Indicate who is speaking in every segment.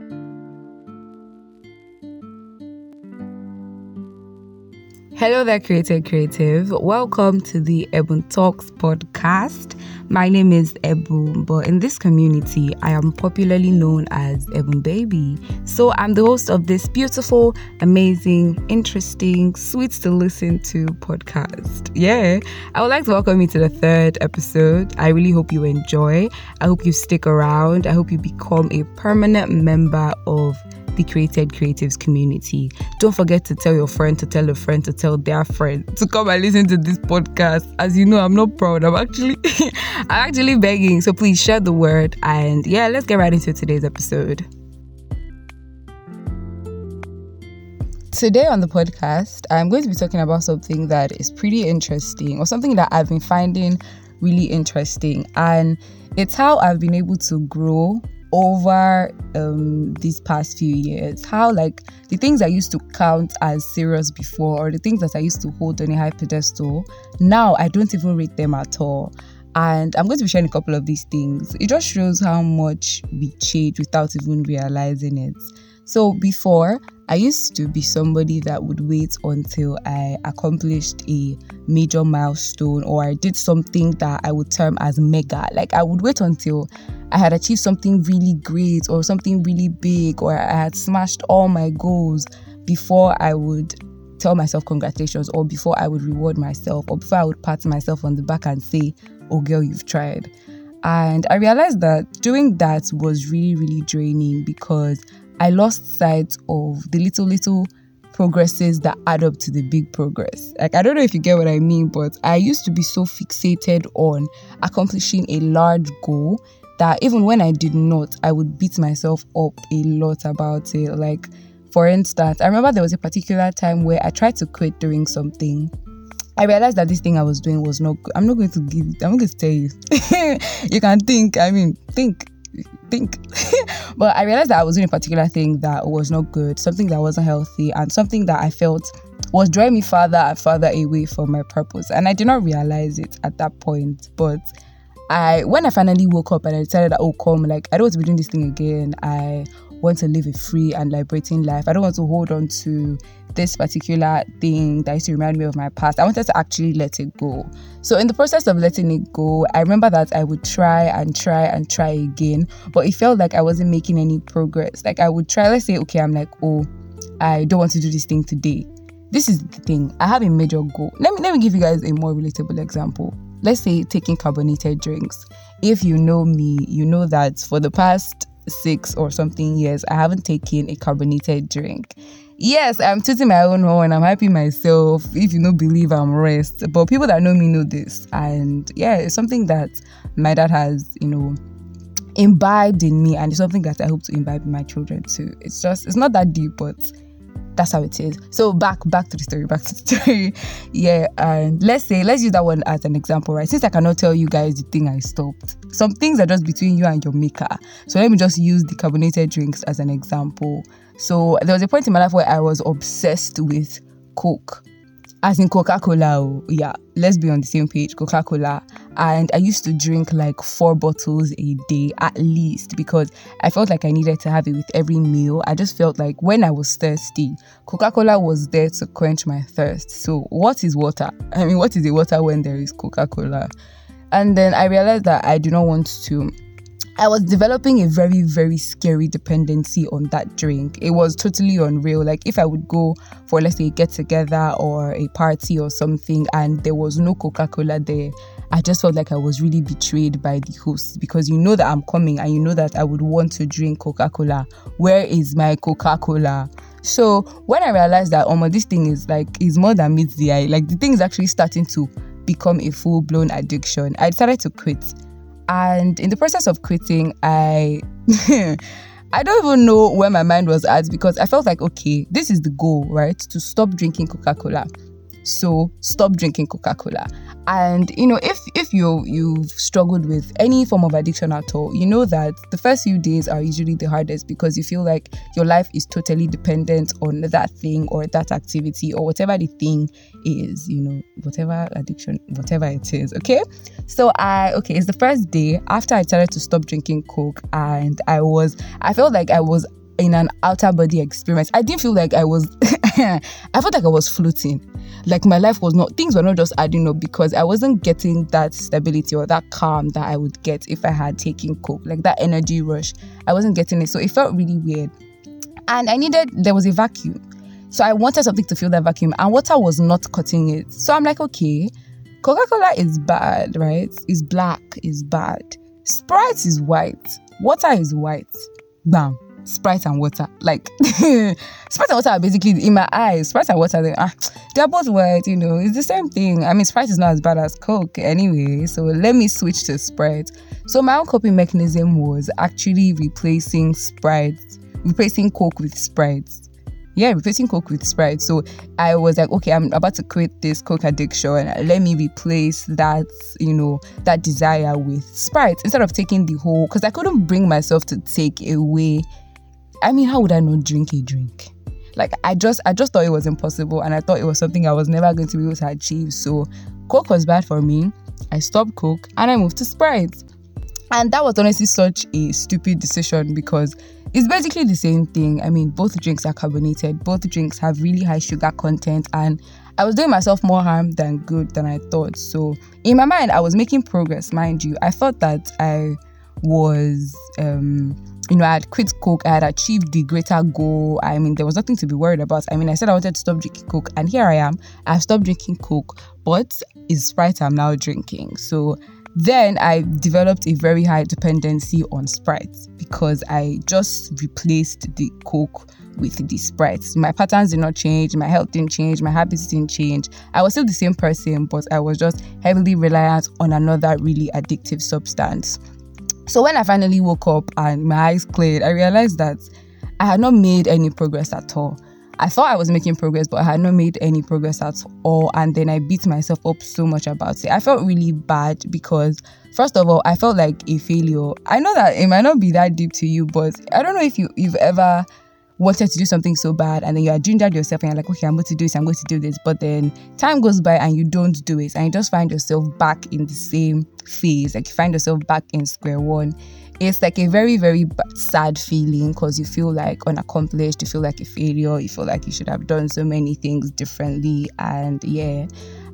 Speaker 1: Thank you. Hello there, Created Creative. Welcome to the Ebun Talks podcast. My name is Ebun, but in this community, I am popularly known as Ebun Baby. So I'm the host of this beautiful, amazing, interesting, sweet to listen to podcast. Yeah, I would like to welcome you to the third episode. I really hope you enjoy. I hope you stick around. I hope you become a permanent member of the Created Creatives community. Don't forget to tell your friend to tell a friend to tell their friend to come and listen to this podcast. As you know, I'm not proud. I'm actually I'm actually begging. So please share the word and yeah, let's get right into today's episode. Today on the podcast, I'm going to be talking about something that is pretty interesting or something that I've been finding really interesting and it's how I've been able to grow over um, these past few years. How like the things i used to count as serious before or the things that i used to hold on a high pedestal now i don't even rate them at all. And i'm going to be sharing a couple of these things. It just shows how much we change without even realizing it. So before, I used to be somebody that would wait until I accomplished a major milestone or I did something that I would term as mega. Like I would wait until I had achieved something really great or something really big or I had smashed all my goals before I would tell myself congratulations or before I would reward myself or before I would pat myself on the back and say, Oh girl, you've tried. And I realized that doing that was really, really draining because I lost sight of the little, little progresses that add up to the big progress. Like, I don't know if you get what I mean, but I used to be so fixated on accomplishing a large goal that even when I did not, I would beat myself up a lot about it. Like, for instance, I remember there was a particular time where I tried to quit doing something. I realized that this thing I was doing was not good. I'm not going to give I'm not going to tell you. you can think, I mean, think think. but I realized that I was doing a particular thing that was not good, something that wasn't healthy, and something that I felt was drawing me further and further away from my purpose. And I did not realize it at that point. But I when I finally woke up and I decided that oh come, like I don't want to be doing this thing again. I want to live a free and liberating life. I don't want to hold on to this particular thing that used to remind me of my past. I wanted to actually let it go. So, in the process of letting it go, I remember that I would try and try and try again, but it felt like I wasn't making any progress. Like, I would try, let's say, okay, I'm like, oh, I don't want to do this thing today. This is the thing. I have a major goal. Let me let me give you guys a more relatable example. Let's say taking carbonated drinks. If you know me, you know that for the past six or something years, I haven't taken a carbonated drink. Yes, I'm tooting my own horn. I'm happy myself. If you don't believe, I'm rest. But people that know me know this. And yeah, it's something that my dad has, you know, imbibed in me. And it's something that I hope to imbibe in my children too. It's just, it's not that deep, but that's how it is. So back back to the story, back to the story. yeah, and let's say let's use that one as an example, right? Since I cannot tell you guys the thing I stopped. Some things are just between you and your maker. So let me just use the carbonated drinks as an example. So there was a point in my life where I was obsessed with Coke as in Coca Cola. Oh, yeah, let's be on the same page. Coca Cola. And I used to drink like four bottles a day at least because I felt like I needed to have it with every meal. I just felt like when I was thirsty, Coca Cola was there to quench my thirst. So, what is water? I mean, what is the water when there is Coca Cola? And then I realized that I do not want to I was developing a very, very scary dependency on that drink. It was totally unreal. Like, if I would go for, let's say, a get together or a party or something, and there was no Coca Cola there, I just felt like I was really betrayed by the host because you know that I'm coming and you know that I would want to drink Coca Cola. Where is my Coca Cola? So, when I realized that, oh, my, this thing is like, is more than meets the eye, like, the thing is actually starting to become a full blown addiction, I decided to quit and in the process of quitting, I I don't even know where my mind was at because I felt like, okay, this is the goal, right? To stop drinking Coca Cola. So stop drinking Coca-Cola. And you know, if if you you've struggled with any form of addiction at all, you know that the first few days are usually the hardest because you feel like your life is totally dependent on that thing or that activity or whatever the thing is, you know, whatever addiction, whatever it is. Okay. So I okay, it's the first day after I started to stop drinking Coke and I was I felt like I was in an outer body experience. I didn't feel like I was I felt like I was floating. Like my life was not things were not just adding up because I wasn't getting that stability or that calm that I would get if I had taken coke. Like that energy rush. I wasn't getting it. So it felt really weird. And I needed there was a vacuum. So I wanted something to fill that vacuum and water was not cutting it. So I'm like, okay, Coca-Cola is bad, right? It's black, is bad. Sprite is white. Water is white. Bam Sprite and water. Like Sprite and water are basically in my eyes. Sprite and water, they, ah, they're both white, you know. It's the same thing. I mean, Sprite is not as bad as Coke anyway. So let me switch to Sprite. So my own coping mechanism was actually replacing Sprite, replacing Coke with Sprite yeah, replacing Coke with Sprite. So I was like, okay, I'm about to quit this Coke addiction. Let me replace that, you know, that desire with Sprite instead of taking the whole, because I couldn't bring myself to take away. I mean, how would I not drink a drink? Like I just, I just thought it was impossible, and I thought it was something I was never going to be able to achieve. So Coke was bad for me. I stopped Coke and I moved to Sprite. And that was honestly such a stupid decision because it's basically the same thing. I mean, both drinks are carbonated, both drinks have really high sugar content, and I was doing myself more harm than good than I thought. So, in my mind, I was making progress, mind you. I thought that I was, um, you know, I had quit Coke, I had achieved the greater goal. I mean, there was nothing to be worried about. I mean, I said I wanted to stop drinking Coke, and here I am. I've stopped drinking Coke, but it's Sprite I'm now drinking. So, then I developed a very high dependency on Sprite because I just replaced the Coke with the Sprite. My patterns did not change, my health didn't change, my habits didn't change. I was still the same person, but I was just heavily reliant on another really addictive substance. So when I finally woke up and my eyes cleared, I realized that I had not made any progress at all. I thought I was making progress, but I had not made any progress at all. And then I beat myself up so much about it. I felt really bad because, first of all, I felt like a failure. I know that it might not be that deep to you, but I don't know if you, you've ever wanted to do something so bad and then you are gingered yourself and you're like, okay, I'm going to do this, I'm going to do this. But then time goes by and you don't do it and you just find yourself back in the same phase. Like you find yourself back in square one it's like a very very sad feeling because you feel like unaccomplished you feel like a failure you feel like you should have done so many things differently and yeah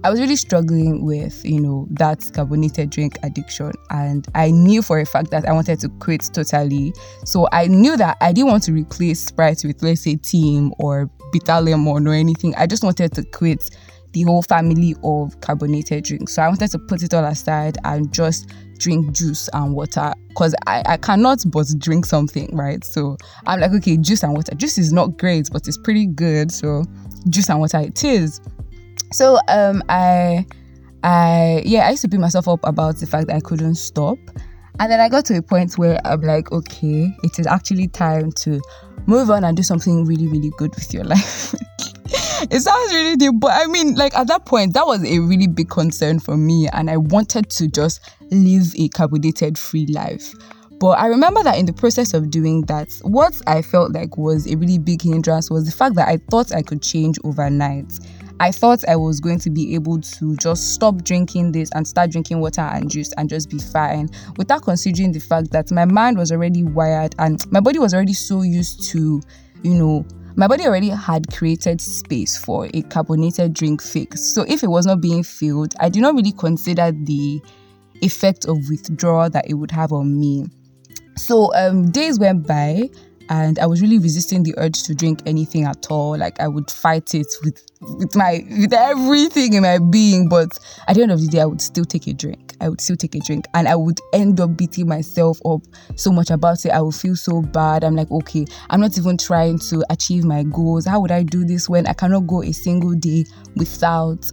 Speaker 1: i was really struggling with you know that carbonated drink addiction and i knew for a fact that i wanted to quit totally so i knew that i didn't want to replace sprite with let's say Teem or bitter lemon or anything i just wanted to quit the whole family of carbonated drinks. So I wanted to put it all aside and just drink juice and water because I, I cannot but drink something, right? So I'm like, okay, juice and water. Juice is not great, but it's pretty good. So juice and water it is. So um I I yeah, I used to beat myself up about the fact that I couldn't stop. And then I got to a point where I'm like, okay, it is actually time to move on and do something really, really good with your life. it sounds really deep, but I mean, like at that point, that was a really big concern for me, and I wanted to just live a carbonated free life. But I remember that in the process of doing that, what I felt like was a really big hindrance was the fact that I thought I could change overnight. I thought I was going to be able to just stop drinking this and start drinking water and juice and just be fine without considering the fact that my mind was already wired and my body was already so used to, you know, my body already had created space for a carbonated drink fix. So if it was not being filled, I did not really consider the effect of withdrawal that it would have on me. So um, days went by and I was really resisting the urge to drink anything at all. Like I would fight it with with my with everything in my being, but at the end of the day, I would still take a drink. I would still take a drink, and I would end up beating myself up so much about it. I would feel so bad. I'm like, okay, I'm not even trying to achieve my goals. How would I do this when I cannot go a single day without?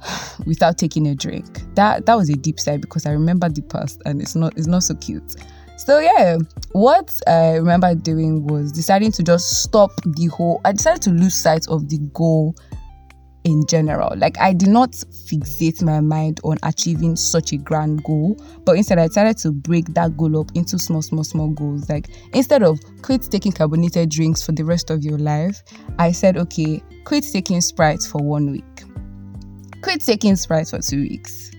Speaker 1: without taking a drink that that was a deep sigh because i remember the past and it's not it's not so cute so yeah, what I remember doing was deciding to just stop the whole. I decided to lose sight of the goal in general. Like I did not fixate my mind on achieving such a grand goal, but instead I decided to break that goal up into small, small, small goals. Like instead of quit taking carbonated drinks for the rest of your life, I said, okay, quit taking Sprite for one week. Quit taking Sprite for two weeks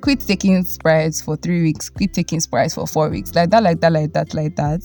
Speaker 1: quit taking sprites for three weeks, quit taking sprites for four weeks, like that, like that, like that, like that.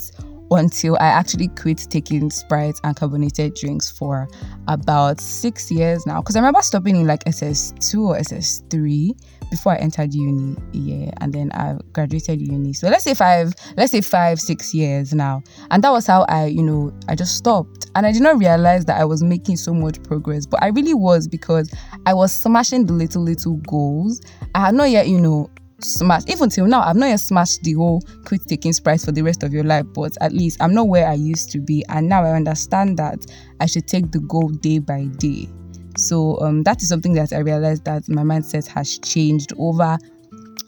Speaker 1: until I actually quit taking Sprite and carbonated drinks for about six years now. Because I remember stopping in like SS2 or SS3 before I entered uni. Yeah, and then I graduated uni. So let's say five, let's say five, six years now. And that was how I, you know, I just stopped. And I did not realize that I was making so much progress. But I really was because I was smashing the little, little goals. I had not yet, you know, smashed even till now i've not yet smashed the whole quit taking sprite for the rest of your life but at least i'm not where i used to be and now i understand that i should take the goal day by day. So um, that is something that i realized that my mindset has changed over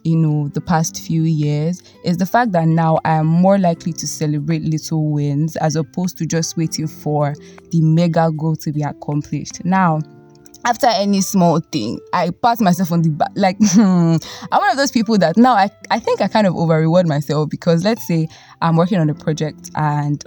Speaker 1: you know the past few years is the fact that now i am more likely to celebrate little wins as opposed to just waiting for the mega goal to be accomplished. Now after any small thing, I pat myself on the back. Like, hmm, I'm one of those people that now I, I think I kind of over reward myself because let's say I'm working on a project and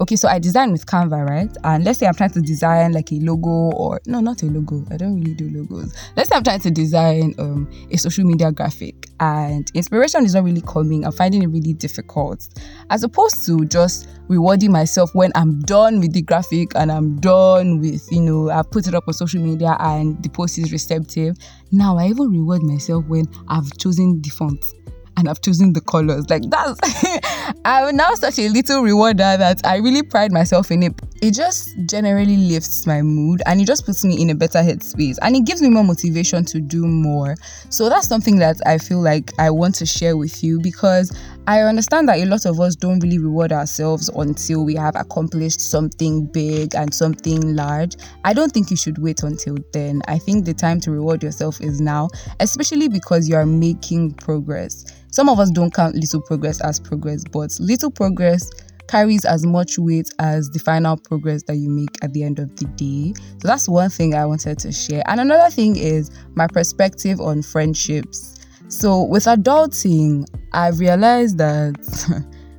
Speaker 1: okay, so I design with Canva, right? And let's say I'm trying to design like a logo or no, not a logo. I don't really do logos. Let's say I'm trying to design um, a social media graphic and inspiration is not really coming. I'm finding it really difficult. As opposed to just rewarding myself when I'm done with the graphic and I'm done with, you know, I put it up on social media and the post is receptive. Now I even reward myself when I've chosen the font and I've chosen the colors. Like that's I'm now such a little rewarder that I really pride myself in it. It just generally lifts my mood and it just puts me in a better headspace and it gives me more motivation to do more. So that's something that I feel like I want to share with you because I understand that a lot of us don't really reward ourselves until we have accomplished something big and something large. I don't think you should wait until then. I think the time to reward yourself is now, especially because you are making progress. Some of us don't count little progress as progress, but little progress carries as much weight as the final progress that you make at the end of the day. So that's one thing I wanted to share. And another thing is my perspective on friendships. So with adulting, I've realized that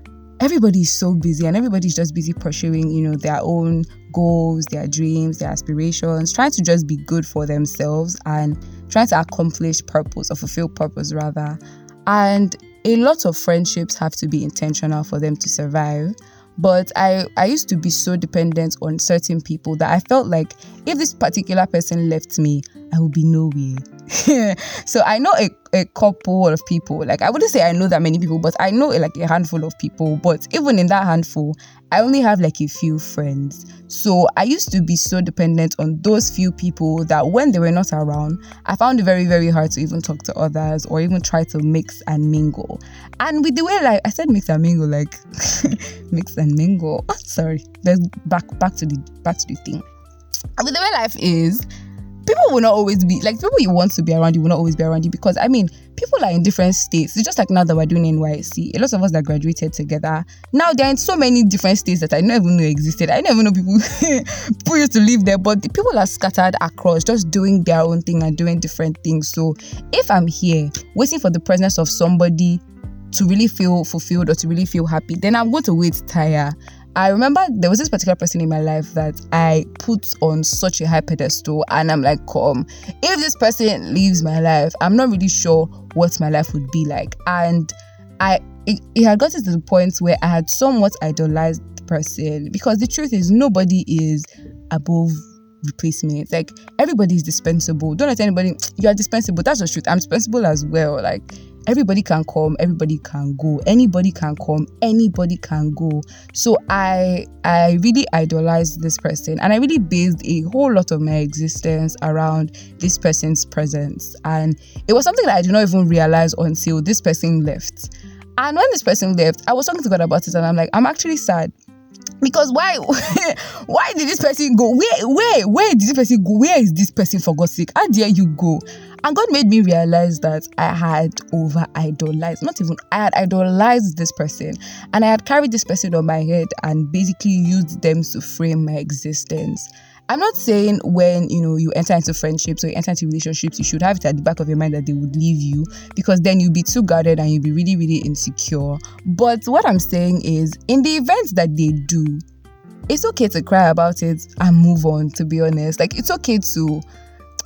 Speaker 1: everybody's so busy and everybody's just busy pursuing, you know, their own goals, their dreams, their aspirations, trying to just be good for themselves and trying to accomplish purpose or fulfill purpose rather. And a lot of friendships have to be intentional for them to survive. But I, I used to be so dependent on certain people that I felt like if this particular person left me, I would be nowhere. so I know a, a couple of people. Like I wouldn't say I know that many people, but I know like a handful of people. But even in that handful, I only have like a few friends. So I used to be so dependent on those few people that when they were not around, I found it very, very hard to even talk to others or even try to mix and mingle. And with the way like I said mix and mingle, like mix and mingle. Sorry. Let's back back to the back to the thing. With the way life is, people will not always be like people you want to be around you will not always be around you because I mean people are in different states. It's just like now that we're doing NYSC. A lot of us that graduated together now they're in so many different states that I never even know existed. I never know people people used to live there, but the people are scattered across, just doing their own thing and doing different things. So if I'm here waiting for the presence of somebody to really feel fulfilled or to really feel happy, then I'm going to wait tire I remember there was this particular person in my life that I put on such a high pedestal, and I'm like, come, if this person leaves my life, I'm not really sure what my life would be like. And I, it, it had gotten to the point where I had somewhat idolized the person because the truth is, nobody is above replacement. Like everybody is dispensable. Don't let anybody you are dispensable. That's the truth. I'm dispensable as well. Like everybody can come everybody can go. Anybody can come anybody can go. So i i really idolized this person and i really based a whole lot of my existence around this person's presence. And it was something that i did not even realize until this person left. And when this person left i was talking to god about it and i'm like i'm actually sad. Because why why did this person go? Where where where did this person go? Where is this person for god's sake? How dare you go and god made me realize that i had over idolized not even i had idolized this person and i had carried this person on my head and basically used them to frame my existence I'm not saying when you know you enter into friendships or you enter into relationships, you should have it at the back of your mind that they would leave you because then you'll be too guarded and you'll be really, really insecure. But what I'm saying is, in the event that they do, it's okay to cry about it and move on, to be honest. Like, it's okay to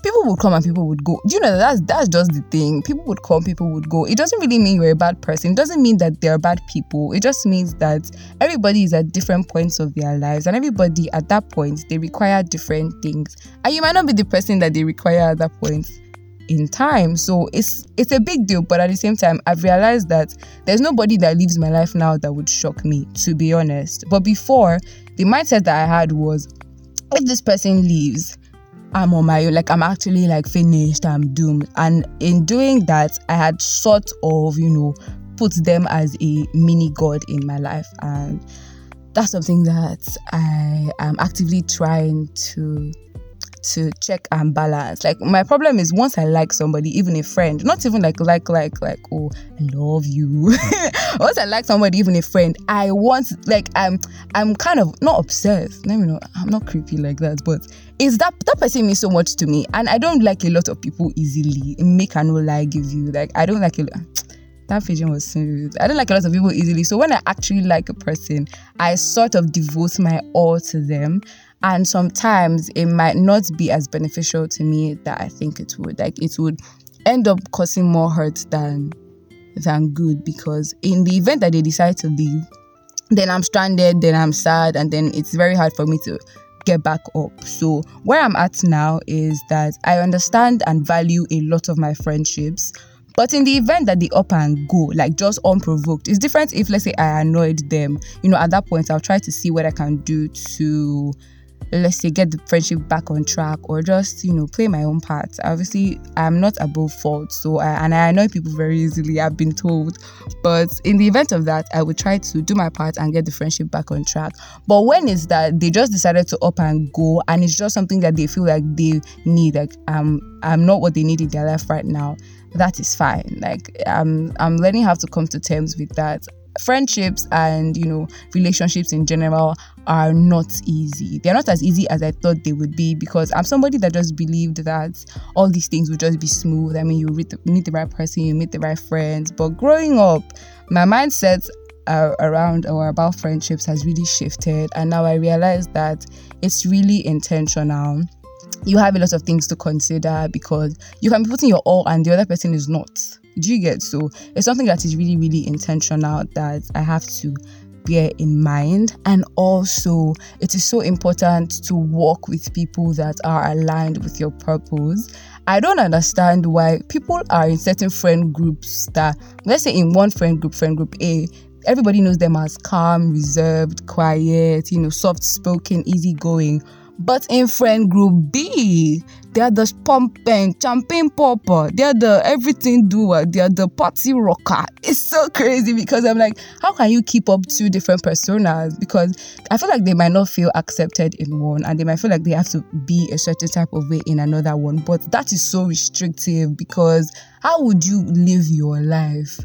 Speaker 1: people would come and people would go. Do you know that that's that's just the thing? People would come, people would go. It doesn't really mean you're a bad person. It doesn't mean that they're bad people. It just means that everybody is at different points of their lives, and everybody at that point they require different things. And you might not be the person that they require at that point in time. So it's it's a big deal, but at the same time, I've realized that there's nobody that lives my life now that would shock me, to be honest. But before, the mindset that I had was if this person leaves, I'm on my own, like I'm actually like finished, I'm doomed. And in doing that, I had sort of, you know, put them as a mini god in my life. And that's something that I am actively trying to to check and balance. Like my problem is once I like somebody, even a friend, not even like like like like oh I love you. once I like somebody, even a friend, I want like I'm I'm kind of not obsessed. Let me know. I'm not creepy like that, but is that that person means so much to me, and I don't like a lot of people easily. Make a no lie give you like I don't like it. that vision was smooth. I don't like a lot of people easily. So when I actually like a person, I sort of devote my all to them and sometimes it might not be as beneficial to me that I think it would. Like it would end up causing more hurt than than good because in the event that they decide to leave, then I'm stranded, then I'm sad, and then it's very hard for me to get back up. So where I'm at now is that I understand and value a lot of my friendships. But in the event that they up and go, like just unprovoked, it's different if let's say I annoyed them. You know, at that point I'll try to see what I can do to let's say get the friendship back on track or just you know play my own part. Obviously i'm not above fault so I, and i annoy people very easily i've been told. But in the event of that i would try to do my part and get the friendship back on track. But when is that they just decided to up and go and it's just something that they feel like they need like um i'm not what they need in their life right now that is fine. Like i'm i'm learning how to come to terms with that friendships and you know relationships in general are not easy. They're not as easy as i thought they would be because i'm somebody that just believed that all these things would just be smooth. I mean you meet the, meet the right person you meet the right friends. But growing up my mindset uh, around or about friendships has really shifted. And now i realize that it's really intentional. You have a lot of things to consider because you can be putting your all and the other person is not do you get so it's something that is really really intentional that i have to bear in mind. And also it is so important to work with people that are aligned with your purpose. I don't understand why people are in certain friend groups that let's say in one friend group friend group a everybody knows them as calm reserved quiet you know soft spoken easygoing but in friend group B, they're the pumping, eh, champagne popper, they're the everything doer, they're the party rocker. It's so crazy because I'm like, how can you keep up two different personas? Because I feel like they might not feel accepted in one and they might feel like they have to be a certain type of way in another one. But that is so restrictive because how would you live your life?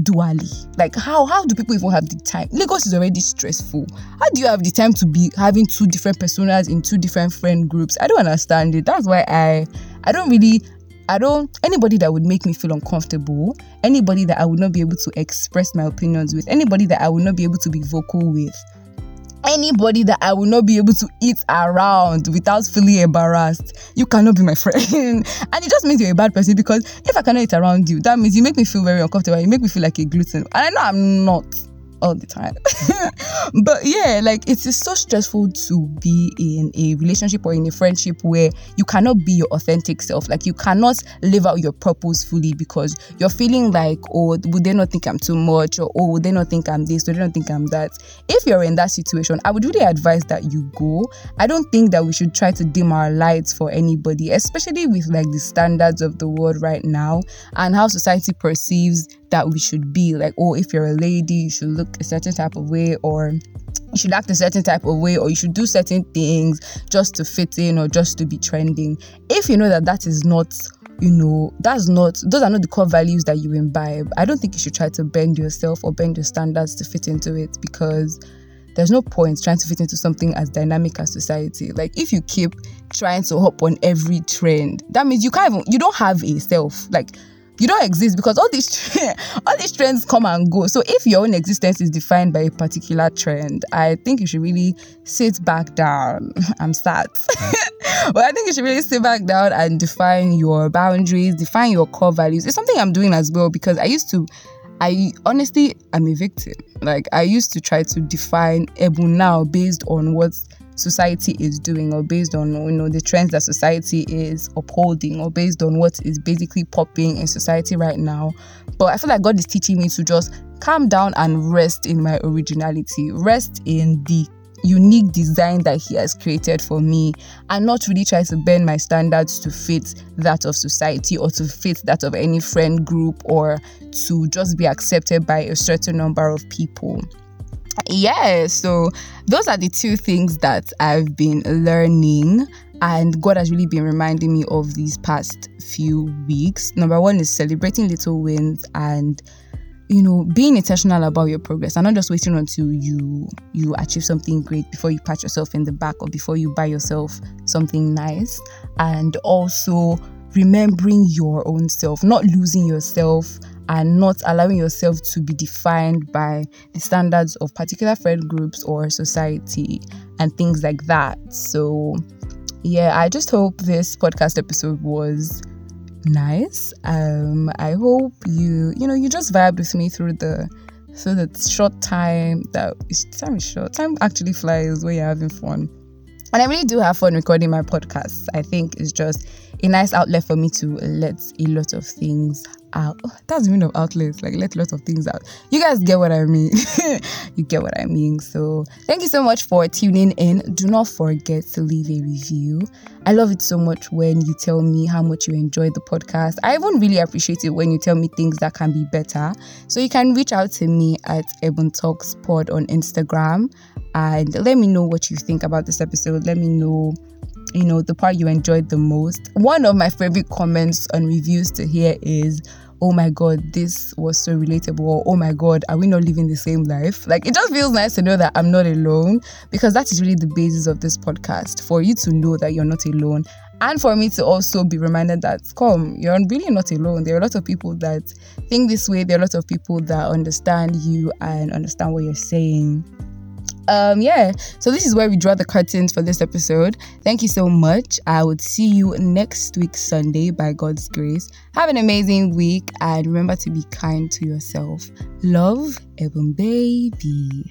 Speaker 1: Dually. Like how how do people even have the time? Lagos is already stressful. How do you have the time to be having two different personas in two different friend groups? I don't understand it. That's why i i don't really I don't anybody that would make me feel uncomfortable, anybody that I would not be able to express my opinions with, anybody that I would not be able to be vocal with, anybody that I will not be able to eat around without feeling embarrassed, you cannot be my friend. and it just means you're a bad person because if I cannot eat around you, that means you make me feel very uncomfortable. You make me feel like a gluten. And I know I'm not all the time. but yeah, like it is so stressful to be in a relationship or in a friendship where you cannot be your authentic self. Like you cannot live out your purpose fully because you're feeling like, oh, would they not think I'm too much? Or oh, would they not think I'm this? Or they don't think I'm that? If you're in that situation, I would really advise that you go. I don't think that we should try to dim our lights for anybody, especially with like the standards of the world right now and how society perceives that we should be like oh if you're a lady you should look a certain type of way or you should act a certain type of way or you should do certain things just to fit in or just to be trending. If you know that that is not you know that's not those are not the core values that you imbibe i don't think you should try to bend yourself or bend your standards to fit into it because there's no point trying to fit into something as dynamic as society. Like if you keep trying to hop on every trend that means you can't even you don't have a self. Like you don't exist because all these all these trends come and go. So if your own existence is defined by a particular trend, I think you should really sit back down. I'm sad. but I think you should really sit back down and define your boundaries, define your core values. It's something I'm doing as well because I used to I honestly I'm a victim. Like I used to try to define Ebun now based on what society is doing or based on you know the trends that society is upholding or based on what is basically popping in society right now. But i feel like god is teaching me to just calm down and rest in my originality rest in the unique design that he has created for me and not really try to bend my standards to fit that of society or to fit that of any friend group or to just be accepted by a certain number of people yeah, so those are the two things that I've been learning, and God has really been reminding me of these past few weeks. Number one is celebrating little wins and you know being intentional about your progress and not just waiting until you you achieve something great before you pat yourself in the back or before you buy yourself something nice and also remembering your own self not losing yourself and not allowing yourself to be defined by the standards of particular friend groups or society and things like that. So, yeah, I just hope this podcast episode was nice. Um, I hope you, you know, you just vibed with me through the through the short time that time is short. Time actually flies when you're having fun. And I really do have fun recording my podcasts. I think it's just a nice outlet for me to let a lot of things out. Oh, that's the meaning of outlets, like let lots of things out. You guys get what I mean. you get what I mean. So thank you so much for tuning in. Do not forget to leave a review. I love it so much when you tell me how much you enjoyed the podcast. I even really appreciate it when you tell me things that can be better. So you can reach out to me at Ebun Talks Pod on Instagram and let me know what you think about this episode. Let me know you know the part you enjoyed the most. One of my favorite comments and reviews to hear is oh my god this was so relatable or oh my god are we not living the same life? Like it just feels nice to know that i'm not alone because that is really the basis of this podcast for you to know that you're not alone and for me to also be reminded that come you're really not alone. There are a lot of people that think this way. There are a lot of people that understand you and understand what you're saying um yeah. So this is where we draw the curtains for this episode. Thank you so much. I would see you next week sunday by god's grace. Have an amazing week and remember to be kind to yourself. Love ebun baby